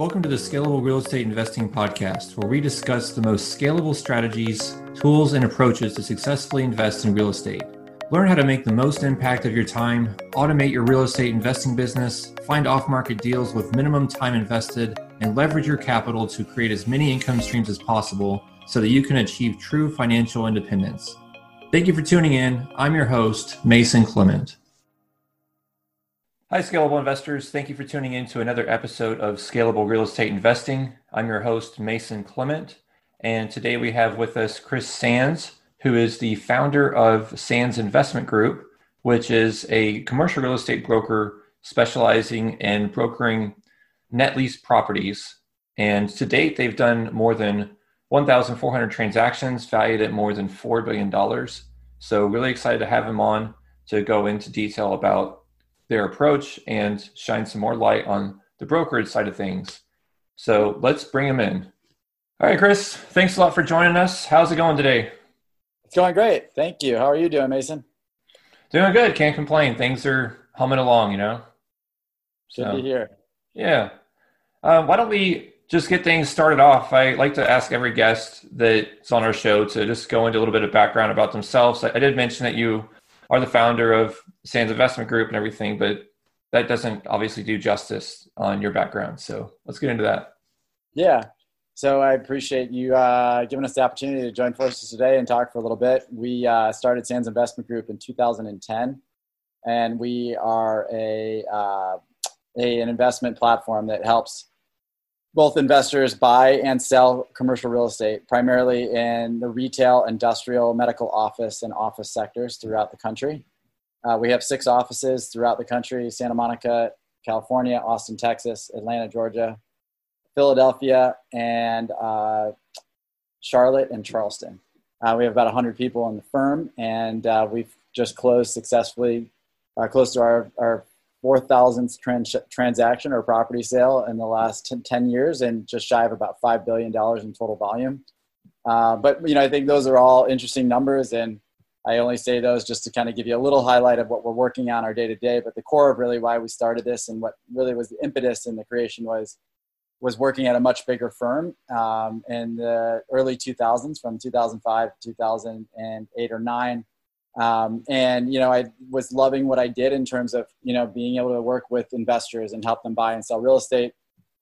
Welcome to the Scalable Real Estate Investing Podcast, where we discuss the most scalable strategies, tools, and approaches to successfully invest in real estate. Learn how to make the most impact of your time, automate your real estate investing business, find off market deals with minimum time invested, and leverage your capital to create as many income streams as possible so that you can achieve true financial independence. Thank you for tuning in. I'm your host, Mason Clement. Hi, Scalable Investors. Thank you for tuning in to another episode of Scalable Real Estate Investing. I'm your host, Mason Clement. And today we have with us Chris Sands, who is the founder of Sands Investment Group, which is a commercial real estate broker specializing in brokering net lease properties. And to date, they've done more than 1,400 transactions valued at more than $4 billion. So, really excited to have him on to go into detail about their approach and shine some more light on the brokerage side of things. So let's bring them in. All right, Chris, thanks a lot for joining us. How's it going today? It's going great. Thank you. How are you doing, Mason? Doing good. Can't complain. Things are humming along, you know? Should so, to hear. Yeah. Um, why don't we just get things started off? I like to ask every guest that's on our show to just go into a little bit of background about themselves. I, I did mention that you are the founder of Sands Investment Group and everything, but that doesn't obviously do justice on your background. So let's get into that. Yeah. So I appreciate you uh, giving us the opportunity to join forces today and talk for a little bit. We uh, started Sands Investment Group in 2010, and we are a, uh, a an investment platform that helps both investors buy and sell commercial real estate, primarily in the retail, industrial, medical office, and office sectors throughout the country. Uh, we have six offices throughout the country Santa Monica, California, Austin, Texas, Atlanta, Georgia, Philadelphia, and uh, Charlotte and Charleston. Uh, we have about 100 people in the firm, and uh, we've just closed successfully uh, close to our, our 4,000th trans- transaction or property sale in the last 10 years and just shy of about $5 billion in total volume. Uh, but, you know, I think those are all interesting numbers. And I only say those just to kind of give you a little highlight of what we're working on our day to day. But the core of really why we started this and what really was the impetus in the creation was was working at a much bigger firm um, in the early 2000s from 2005 to 2008 or 9 um, and you know i was loving what i did in terms of you know being able to work with investors and help them buy and sell real estate.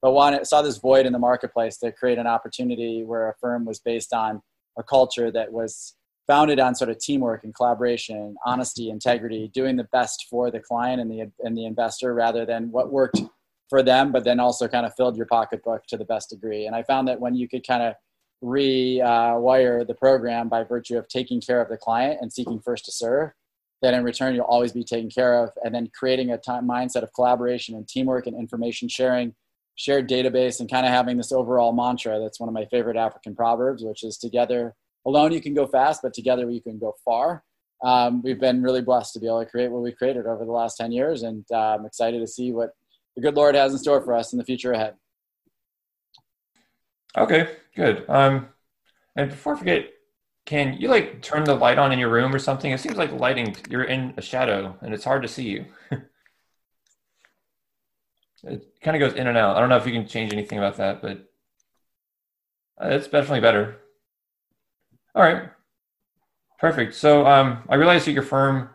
But wanted, saw this void in the marketplace to create an opportunity where a firm was based on a culture that was founded on sort of teamwork and collaboration honesty integrity doing the best for the client and the and the investor rather than what worked for them but then also kind of filled your pocketbook to the best degree. And i found that when you could kind of rewire the program by virtue of taking care of the client and seeking first to serve that in return you'll always be taken care of and then creating a time, mindset of collaboration and teamwork and information sharing shared database and kind of having this overall mantra that's one of my favorite african proverbs which is together alone you can go fast but together you can go far. Um, we've been really blessed to be able to create what we created over the last 10 years and uh, i'm excited to see what the good lord has in store for us in the future ahead Okay, good. Um, and before I forget, can you like turn the light on in your room or something? It seems like lighting, you're in a shadow and it's hard to see you. it kind of goes in and out. I don't know if you can change anything about that, but uh, it's definitely better. All right, perfect. So um, I realize that your firm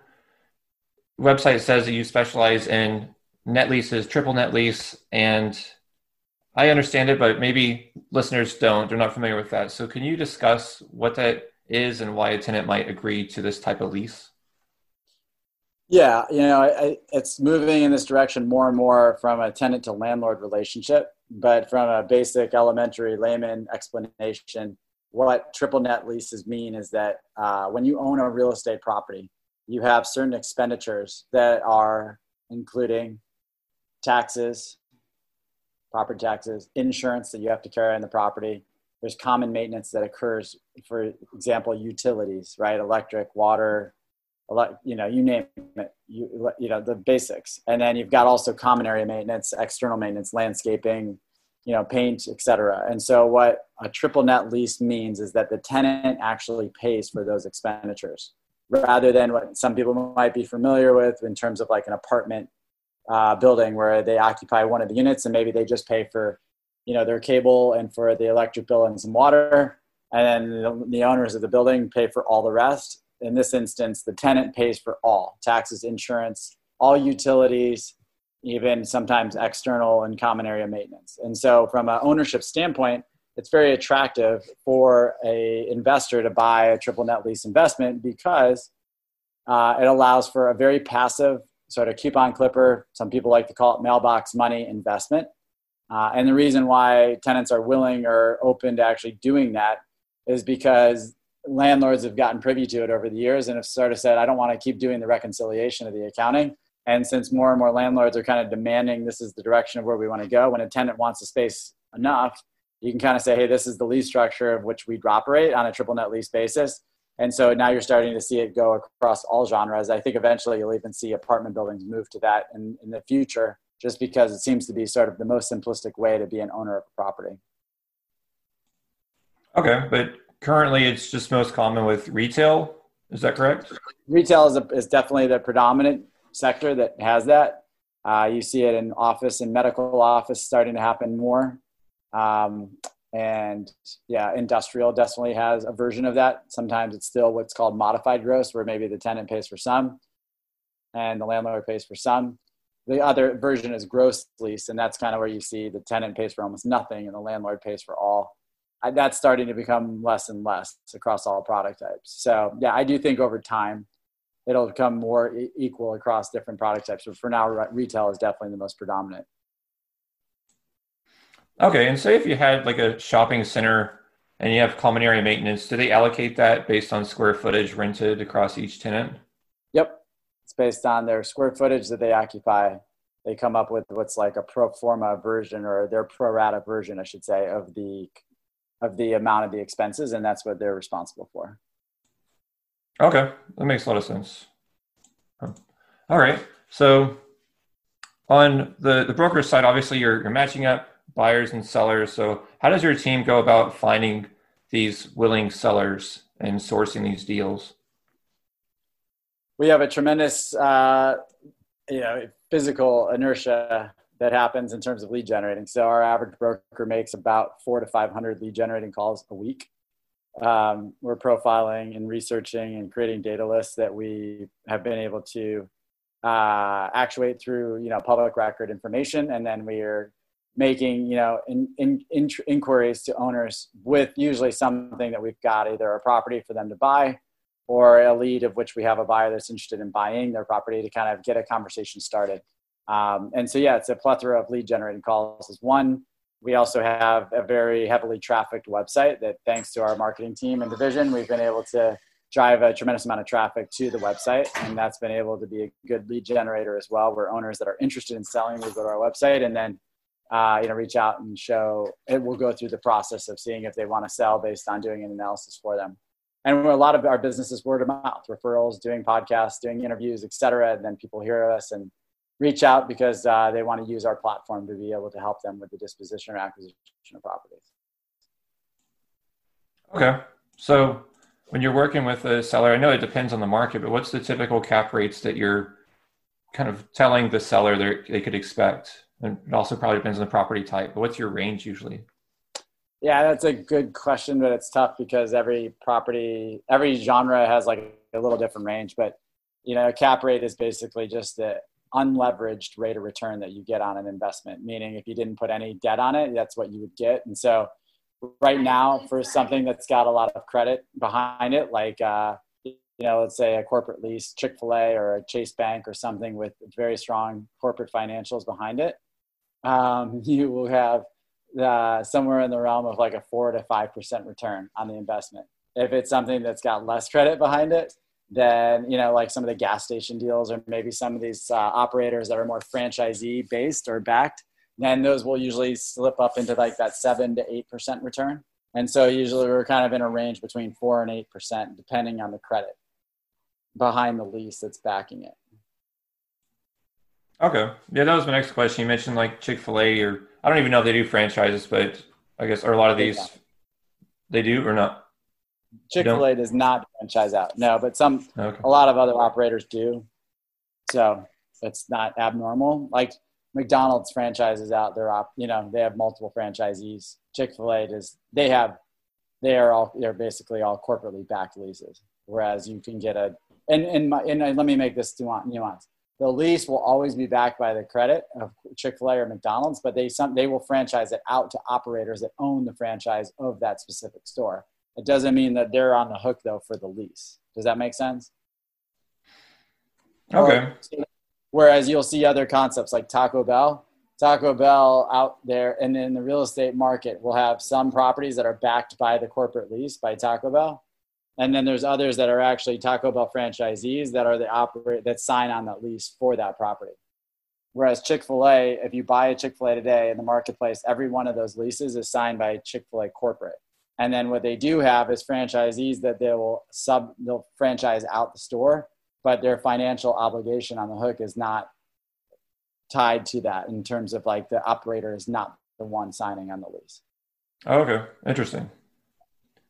website says that you specialize in net leases, triple net lease, and I understand it, but maybe listeners don't. They're not familiar with that. So, can you discuss what that is and why a tenant might agree to this type of lease? Yeah, you know, I, it's moving in this direction more and more from a tenant to landlord relationship. But from a basic elementary layman explanation, what triple net leases mean is that uh, when you own a real estate property, you have certain expenditures that are including taxes, property taxes, insurance that you have to carry on the property. There's common maintenance that occurs, for example, utilities, right? Electric, water, you know, you name it, you, you know, the basics. And then you've got also common area maintenance, external maintenance, landscaping, you know, paint, etc. And so what a triple net lease means is that the tenant actually pays for those expenditures rather than what some people might be familiar with in terms of like an apartment uh, building where they occupy one of the units and maybe they just pay for you know their cable and for the electric bill and some water. And then the, owners of the building pay for all the rest. In this instance the tenant pays for all taxes insurance all utilities even sometimes external and common area maintenance. And so from an ownership standpoint it's very attractive for a investor to buy a triple net lease investment because uh, it allows for a very passive sort of coupon clipper some people like to call it mailbox money investment uh, and the reason why tenants are willing or open to actually doing that is because landlords have gotten privy to it over the years and have sort of said, I don't want to keep doing the reconciliation of the accounting. And since more and more landlords are kind of demanding this is the direction of where we want to go, when a tenant wants a space enough, you can kind of say, hey, this is the lease structure of which we'd operate on a triple net lease basis. And so now you're starting to see it go across all genres. I think eventually you'll even see apartment buildings move to that in, in the future just because it seems to be sort of the most simplistic way to be an owner of a property. Okay, but currently it's just most common with retail. Is that correct? Retail is, a, is definitely the predominant sector that has that. Uh, you see it in office and medical office starting to happen more. Um, and yeah, industrial definitely has a version of that. Sometimes it's still what's called modified gross, where maybe the tenant pays for some and the landlord pays for some the other version is gross lease, and that's kind of where you see the tenant pays for almost nothing and the landlord pays for all. That's starting to become less and less across all product types. So yeah, I do think over time it'll become more equal across different product types. But for now, retail is definitely the most predominant. Okay, and say if you had like a shopping center and you have common area maintenance, do they allocate that based on square footage rented across each tenant? Yep, it's based on their square footage that they occupy. They come up with what's like a pro forma version or their pro rata version, I should say, of the of the amount of the expenses, and that's what they're responsible for. Okay, that makes a lot of sense. All right, so on the the broker side, obviously you're you're matching up buyers and sellers. So how does your team go about finding these willing sellers and sourcing these deals? we have a tremendous uh, you know physical inertia that happens in terms of lead generating. So our average broker makes about four to five hundred lead generating calls a week. Um, we're profiling and researching and creating data lists that we have been able to uh, actuate through you know public record information, and then we are making you know in, in, in, inquiries to owners with usually something that we've got either a property for them to buy or a lead of which we have a buyer that's interested in buying their property to kind of get a conversation started. Um, and so, yeah, it's a plethora of lead generating calls is one. We also have a very heavily trafficked website that, thanks to our marketing team and division, we've been able to drive a tremendous amount of traffic to the website. And that's been able to be a good lead generator as well, where owners that are interested in selling will go to our website and then uh, you know, reach out and show it will go through the process of seeing if they want to sell based on doing an analysis for them. And a lot of our business is word of mouth referrals doing podcasts doing interviews etc and then people hear us and reach out because uh, they want to use our platform to be able to help them with the disposition or acquisition of properties. Okay. So when you're working with a seller i know it depends on the market but what's the typical cap rates that you're kind of telling the seller that they could expect and it also probably depends on the property type but what's your range usually yeah, that's a good question, but it's tough because every property, every genre has like a little different range. But you know, cap rate is basically just the unleveraged rate of return that you get on an investment. Meaning, if you didn't put any debt on it, that's what you would get. And so, right now, for something that's got a lot of credit behind it, like uh, you know, let's say a corporate lease, Chick Fil A or a Chase Bank or something with very strong corporate financials behind it, um, you will have uh, somewhere in the realm of like a four to five percent return on the investment. If it's something that's got less credit behind it, then you know like some of the gas station deals or maybe some of these uh, operators that are more franchisee based or backed, then those will usually slip up into like that seven to eight percent return. And so usually we're kind of in a range between four and eight percent, depending on the credit behind the lease that's backing it. Okay. Yeah, that was my next question. You mentioned like Chick fil A or I don't even know if they do franchises, but I guess are a lot of these they do or not? Chick Fil A does not franchise out. No, but some okay. a lot of other operators do. So it's not abnormal. Like McDonald's franchises out. They're op, you know, they have multiple franchisees. Chick Fil A does. They have. They are all. They're basically all corporately backed leases. Whereas you can get a. And and my and let me make this nuance. The lease will always be backed by the credit of Chick Fil A or McDonald's, but they some they will franchise it out to operators that own the franchise of that specific store. It doesn't mean that they're on the hook though for the lease. Does that make sense? Okay. Or, whereas you'll see other concepts like Taco Bell. Taco Bell out there and in the real estate market will have some properties that are backed by the corporate lease by Taco Bell. And then there's others that are actually Taco Bell franchisees that are the operate that sign on that lease for that property. Whereas Chick fil A, if you buy a Chick fil A today in the marketplace, every one of those leases is signed by Chick fil A corporate. And then what they do have is franchisees that they will sub, they'll franchise out the store, but their financial obligation on the hook is not tied to that in terms of like the operator is not the one signing on the lease. Okay. Interesting.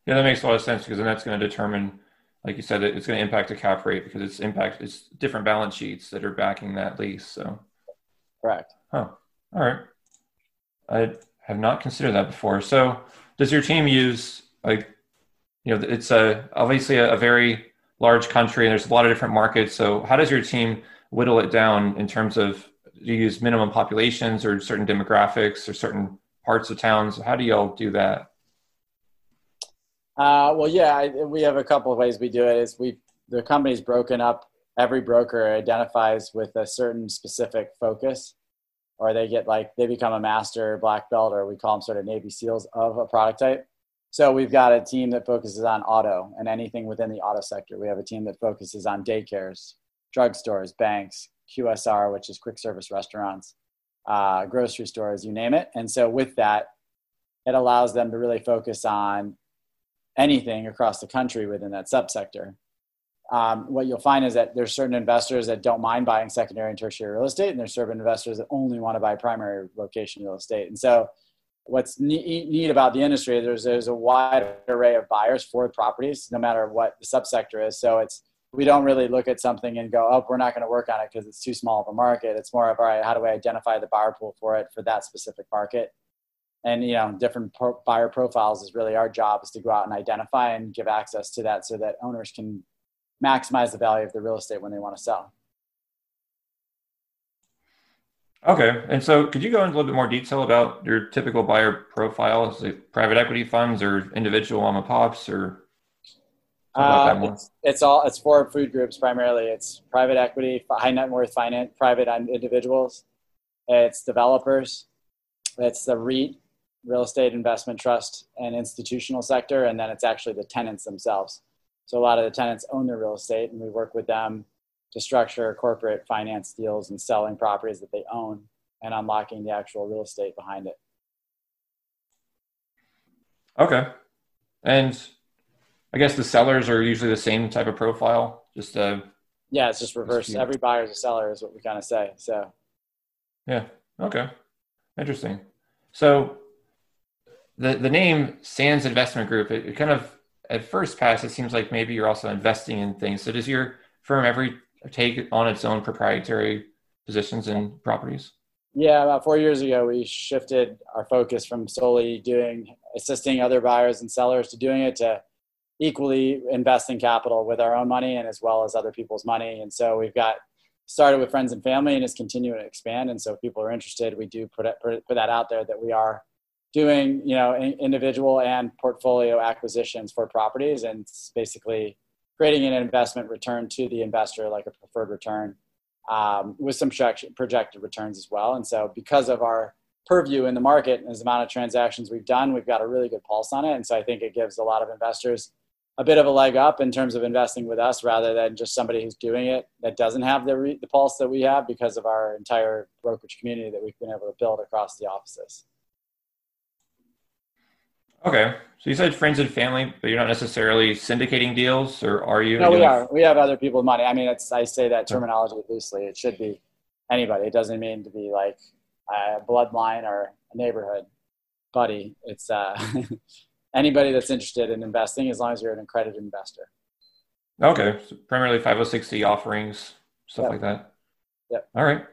Yeah, that makes a lot of sense because then that's going to determine, like you said, it's going to impact the cap rate because it's impact it's different balance sheets that are backing that lease. So, correct. Huh. All right. I have not considered that before. So, does your team use like, you know, it's a obviously a, a very large country and there's a lot of different markets. So, how does your team whittle it down in terms of do you use minimum populations or certain demographics or certain parts of towns? How do y'all do that? Uh, well, yeah, I, we have a couple of ways we do it. Is we the company's broken up. Every broker identifies with a certain specific focus, or they get like they become a master black belt, or we call them sort of Navy SEALs of a product type. So we've got a team that focuses on auto and anything within the auto sector. We have a team that focuses on daycares, drugstores, banks, QSR, which is quick service restaurants, uh, grocery stores, you name it. And so with that, it allows them to really focus on anything across the country within that subsector. Um, what you'll find is that there's certain investors that don't mind buying secondary and tertiary real estate, and there's certain investors that only want to buy primary location real estate. And so, what's neat, neat about the industry there's there's a wide array of buyers for properties, no matter what the subsector is. So it's we don't really look at something and go, oh, we're not going to work on it because it's too small of a market. It's more of all right, how do we identify the buyer pool for it for that specific market? And you know different pro- buyer profiles is really our job is to go out and identify and give access to that so that owners can maximize the value of the real estate when they want to sell. Okay and so could you go into a little bit more detail about your typical buyer profile? Is it private equity funds or individual mom and pops or uh, it's, it's, all it's for food groups primarily. It's private equity high net worth finance private individuals. It's developers. It's the REIT real estate investment trust and institutional sector, and then it's actually the tenants themselves. So a lot of the tenants own their real estate, and we work with them to structure corporate finance deals and selling properties that they own and unlocking the actual real estate behind it. Okay. And I guess the sellers are usually the same type of profile, just uh yeah, it's just reverse. Every buyer is a seller is what we kind of say. So yeah. Okay. Interesting. So the the name Sands Investment Group, it, it, kind of at first pass, it seems like maybe you're also investing in things. So does your firm ever take on its own proprietary positions in properties? Yeah, about four years ago, we shifted our focus from solely doing assisting other buyers and sellers to doing it to equally investing capital with our own money and as well as other people's money. And so we've got started with friends and family and is continuing to expand. And so if people are interested, we do put it, put, put that out there that we are doing you know individual and portfolio acquisitions for properties and basically creating an investment return to the investor like a preferred return um, with some projected returns as well. And so because of our purview in the market and the amount of transactions we've done we've got a really good pulse on it. And so i think it gives a lot of investors a bit of a leg up in terms of investing with us rather than just somebody who's doing it that doesn't have the, re- the pulse that we have because of our entire brokerage community that we've been able to build across the offices Okay. So you said friends and family, but you're not necessarily syndicating deals, or are you? No, we are. We have other people's money. I mean, it's I say that terminology loosely. It should be anybody. It doesn't mean to be like a bloodline or a neighborhood buddy. It's uh, anybody that's interested in investing, as long as you're an accredited investor. Okay, so primarily 506c offerings, stuff yep. like that. Yep. All right.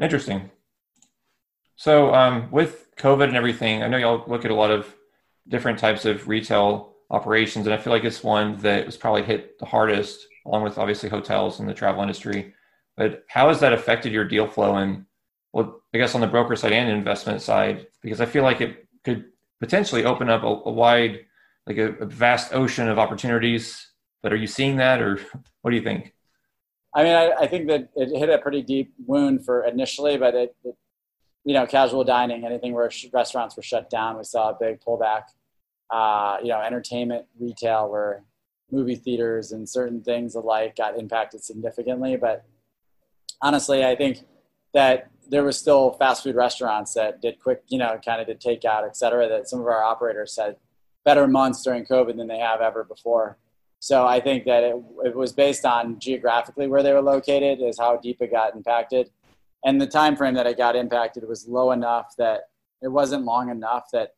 Interesting. So um, with COVID and everything, I know y'all look at a lot of different types of retail operations, and I feel like it's one that was probably hit the hardest, along with obviously hotels and the travel industry. But how has that affected your deal flow and, well, I guess on the broker side and investment side? Because I feel like it could potentially open up a, a wide, like a, a vast ocean of opportunities. But are you seeing that, or what do you think? I mean, I, I, think that it hit a pretty deep wound for initially, but it, it, you know, casual dining, anything where sh- restaurants were shut down, we saw a big pullback. Uh, you know, entertainment, retail, where movie theaters and certain things alike got impacted significantly. But honestly, I think that there was still fast food restaurants that did quick, you know, kind of did takeout, et cetera, that some of our operators had better months during COVID than they have ever before. So I think that it, it was based on geographically where they were located is how deep it got impacted. And the time frame that it got impacted was low enough that it wasn't long enough that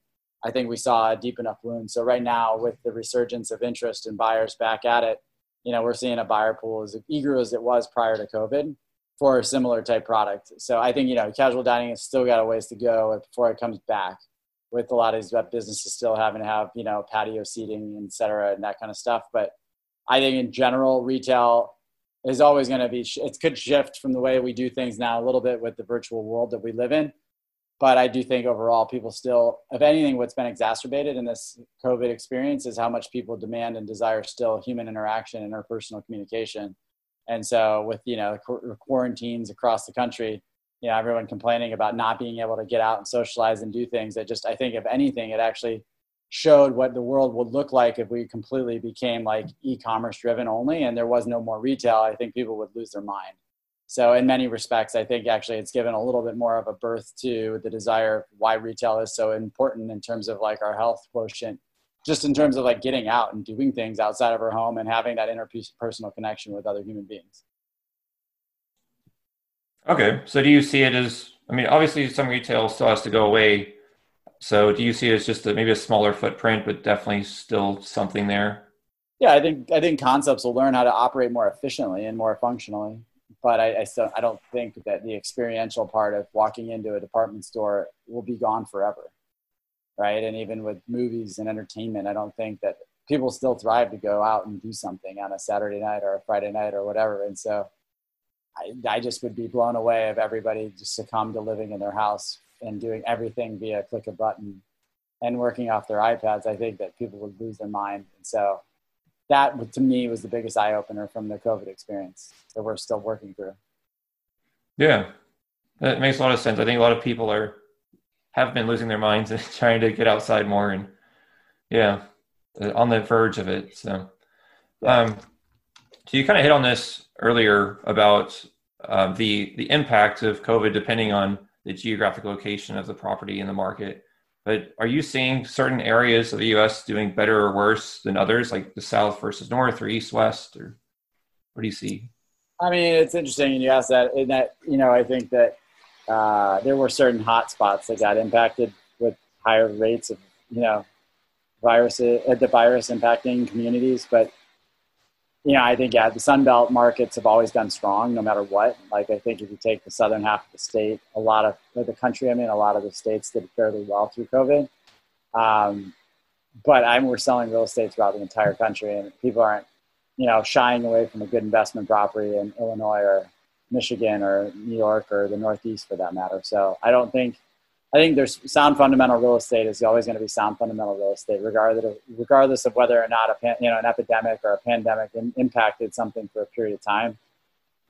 I think we saw a deep enough wound. So right now with the resurgence of interest and buyers back at it, you know, we're seeing a buyer pool as eager as it was prior to COVID for a similar type product. So I think, you know, casual dining has still got a ways to go before it comes back with a lot of these businesses still having to have you know patio seating et cetera and that kind of stuff but i think in general retail is always going to be it could shift from the way we do things now a little bit with the virtual world that we live in. But i do think overall people still if anything what's been exacerbated in this covid experience is how much people demand and desire still human interaction and interpersonal communication. And so with you know quarantines across the country you know everyone complaining about not being able to get out and socialize and do things that just i think if anything it actually showed what the world would look like if we completely became like e-commerce driven only and there was no more retail i think people would lose their mind so in many respects i think actually it's given a little bit more of a birth to the desire why retail is so important in terms of like our health quotient just in terms of like getting out and doing things outside of our home and having that interpersonal connection with other human beings Okay. So do you see it as, I mean, obviously some retail still has to go away. So do you see it as just a, maybe a smaller footprint, but definitely still something there? Yeah, I think I think concepts will learn how to operate more efficiently and more functionally. But I, I still I don't think that the experiential part of walking into a department store will be gone forever, right? And even with movies and entertainment, I don't think that people still thrive to go out and do something on a Saturday night or a Friday night or whatever. And so I, I just would be blown away if everybody just succumbed to living in their house and doing everything via click a button and working off their iPads. I think that people would lose their mind. And so that to me was the biggest eye opener from the COVID experience that we're still working through. Yeah, that makes a lot of sense. I think a lot of people are have been losing their minds and trying to get outside more and yeah, on the verge of it. So, um, so you kind of hit on this earlier about uh, the the impact of COVID depending on the geographic location of the property in the market. But are you seeing certain areas of the U.S. doing better or worse than others, like the South versus North or East West, or what do you see? I mean, it's interesting you ask that. In that, you know, I think that uh, there were certain hot spots that got impacted with higher rates of, you know, virus, uh, the virus impacting communities. But you know, I think yeah, the Sun Belt markets have always been strong, no matter what. Like I think if you take the southern half of the state, a lot of the country, I mean, a lot of the states did fairly well through COVID. Um, but I'm we're selling real estate throughout the entire country, and people aren't, you know, shying away from a good investment property in Illinois or Michigan or New York or the Northeast for that matter. So I don't think I think there's sound fundamental real estate is always going to be sound fundamental real estate, regardless of, regardless of whether or not a you know an epidemic or a pandemic in, impacted something for a period of time.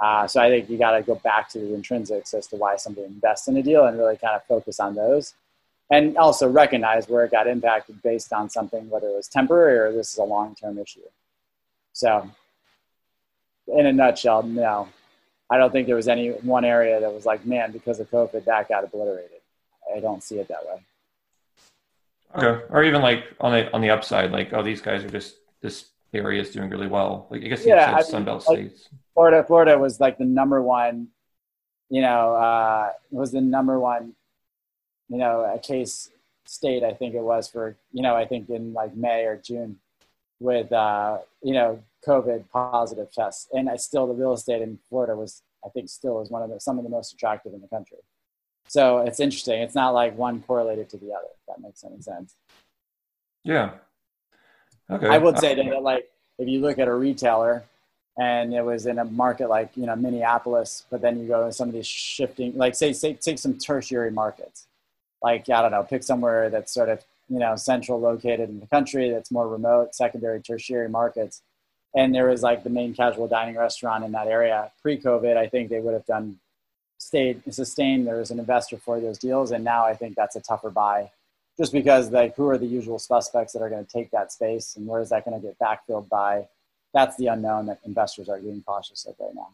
Uh, so I think you got to go back to the intrinsics as to why somebody invests in a deal and really kind of focus on those, and also recognize where it got impacted based on something, whether it was temporary or this is a long term issue. So, in a nutshell, no, I don't think there was any one area that was like, man, because of COVID, that got obliterated. I don't see it that way. Okay, or even like on the on the upside, like oh, these guys are just this area is doing really well. Like I guess you yeah, said Sunbelt like, states. Florida, Florida was like the number one. You know, uh, was the number one. You know, a case state. I think it was for you know. I think in like May or June, with uh, you know COVID positive tests, and I still the real estate in Florida was I think still is one of the, some of the most attractive in the country. So it's interesting. It's not like one correlated to the other. If that makes any sense. Yeah. Okay. I would uh, say that like if you look at a retailer and it was in a market like you know Minneapolis, but then you go to some of these shifting, like say, say take some tertiary markets, like I don't know, pick somewhere that's sort of you know central located in the country that's more remote, secondary, tertiary markets, and there was like the main casual dining restaurant in that area pre-COVID. I think they would have done stayed sustained. There was an investor for those deals, and now I think that's a tougher buy just because like who are the usual suspects that are going to take that space? And where is that going to get backfilled by? That's the unknown that investors are being cautious of right now.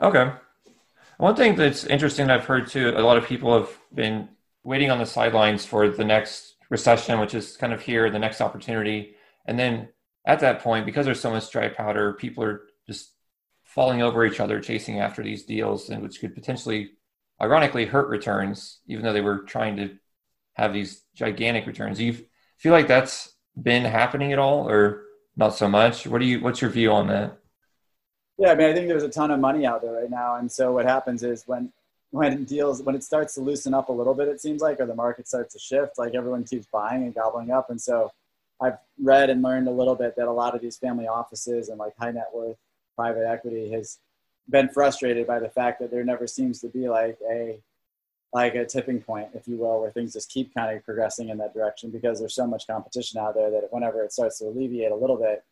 Okay. One thing that's interesting that i've heard too a lot of people have been waiting on the sidelines for the next recession which is kind of here the next opportunity. And then at that point because there's so much dry powder people are just falling over each other chasing after these deals and which could potentially ironically hurt returns, even though they were trying to have these gigantic returns. Do you feel like that's been happening at all, or not so much? What do you? What's your view on that? Yeah, I mean, I think there's a ton of money out there right now, and so what happens is when when deals when it starts to loosen up a little bit, it seems like, or the market starts to shift, like everyone keeps buying and gobbling up, and so I've read and learned a little bit that a lot of these family offices and like high net worth private equity has been frustrated by the fact that there never seems to be like a like a tipping point, if you will, where things just keep kind of progressing in that direction because there's so much competition out there that whenever it starts to alleviate a little bit,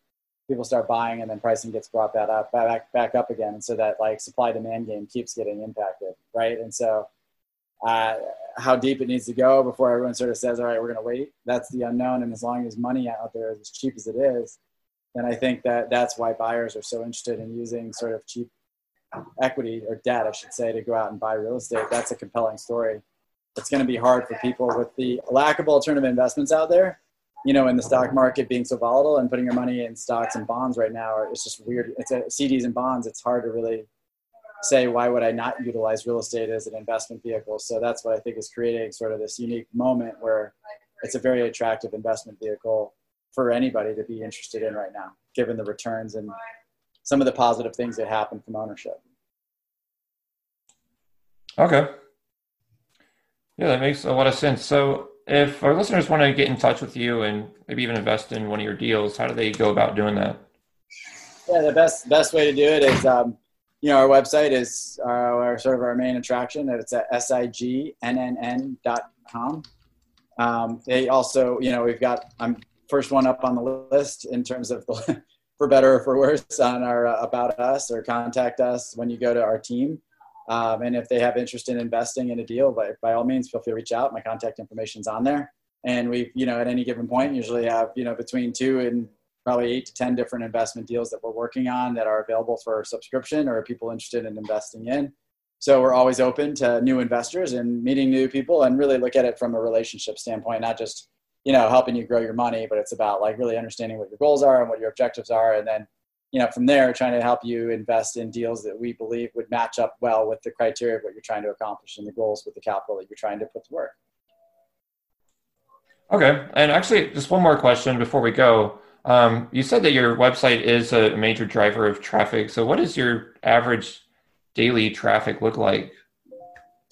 people start buying and then pricing gets brought that up back back up again, and so that like supply demand game keeps getting impacted, right? And so, uh, how deep it needs to go before everyone sort of says, "All right, we're going to wait." That's the unknown, and as long as money out there is as cheap as it is, then I think that that's why buyers are so interested in using sort of cheap equity or debt, I should say, to go out and buy real estate, that's a compelling story. It's going to be hard for people with the lack of alternative investments out there. You know, in the stock market being so volatile and putting your money in stocks and bonds right now, it's just weird. It's a, CDs and bonds. It's hard to really say why would I not utilize real estate as an investment vehicle. So that's what I think is creating sort of this unique moment where it's a very attractive investment vehicle for anybody to be interested in right now, given the returns and some of the positive things that happen from ownership. Okay. Yeah, that makes a lot of sense. So, if our listeners want to get in touch with you and maybe even invest in one of your deals, how do they go about doing that? Yeah, the best best way to do it is, um, you know, our website is our, our, sort of our main attraction. And it's at signn.com. Um, they also, you know, we've got I'm first one up on the list in terms of the for better or for worse on our uh, about us or contact us when you go to our team. Um, and if they have interest in investing in a deal, by, by all means, feel free to reach out. My contact information's on there. And we, you know, at any given point, usually have, you know, between two and probably eight to 10 different investment deals that we're working on that are available for subscription or people interested in investing in. So we're always open to new investors and meeting new people and really look at it from a relationship standpoint, not just you know helping you grow your money but it's about like really understanding what your goals are and what your objectives are and then you know from there trying to help you invest in deals that we believe would match up well with the criteria of what you're trying to accomplish and the goals with the capital that you're trying to put to work. Okay and actually just one more question before we go. Um, you said that your website is a major driver of traffic. So what does your average daily traffic look like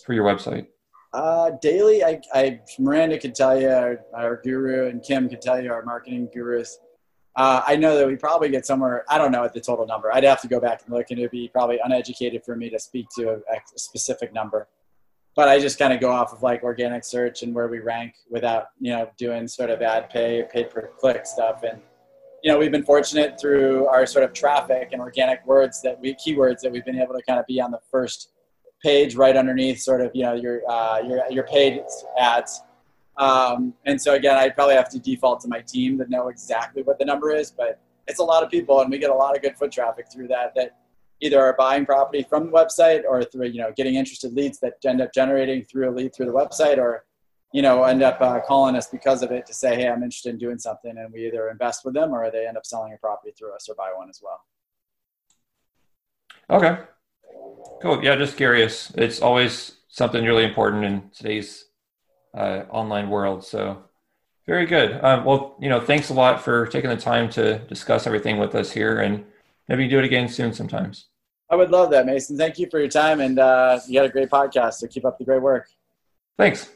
for your website uh, daily, I, I, Miranda could tell you, our, our, guru, and Kim could tell you, our marketing gurus. Uh, I know that we probably get somewhere. I don't know the total number. I'd have to go back and look, and it'd be probably uneducated for me to speak to a, a specific number. But I just kind of go off of like organic search and where we rank without you know doing sort of ad pay, pay per click stuff. And you know we've been fortunate through our sort of traffic and organic words that we keywords that we've been able to kind of be on the first page right underneath sort of you know your uh, your your paid ads. Um, and so again, I probably have to default to my team to know exactly what the number is, but it's a lot of people, and we get a lot of good foot traffic through that. That either are buying property from the website or through you know getting interested leads that end up generating through a lead through the website, or you know end up uh, calling us because of it to say, hey, I'm interested in doing something, and we either invest with them or they end up selling a property through us or buy one as well. Okay, Cool. Yeah, just curious. It's always something really important in today's uh, online world. So, very good. Um, well, you know, thanks a lot for taking the time to discuss everything with us here. And maybe do it again soon sometimes. I would love that, Mason. Thank you for your time, and uh, you had a great podcast. So keep up the great work. Thanks.